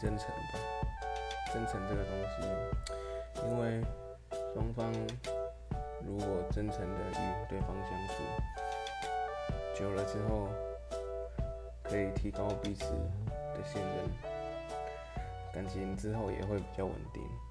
真诚吧真诚这个东西。因为双方如果真诚的与对方相处久了之后可以提高彼此的信任感情之后也会比较稳定。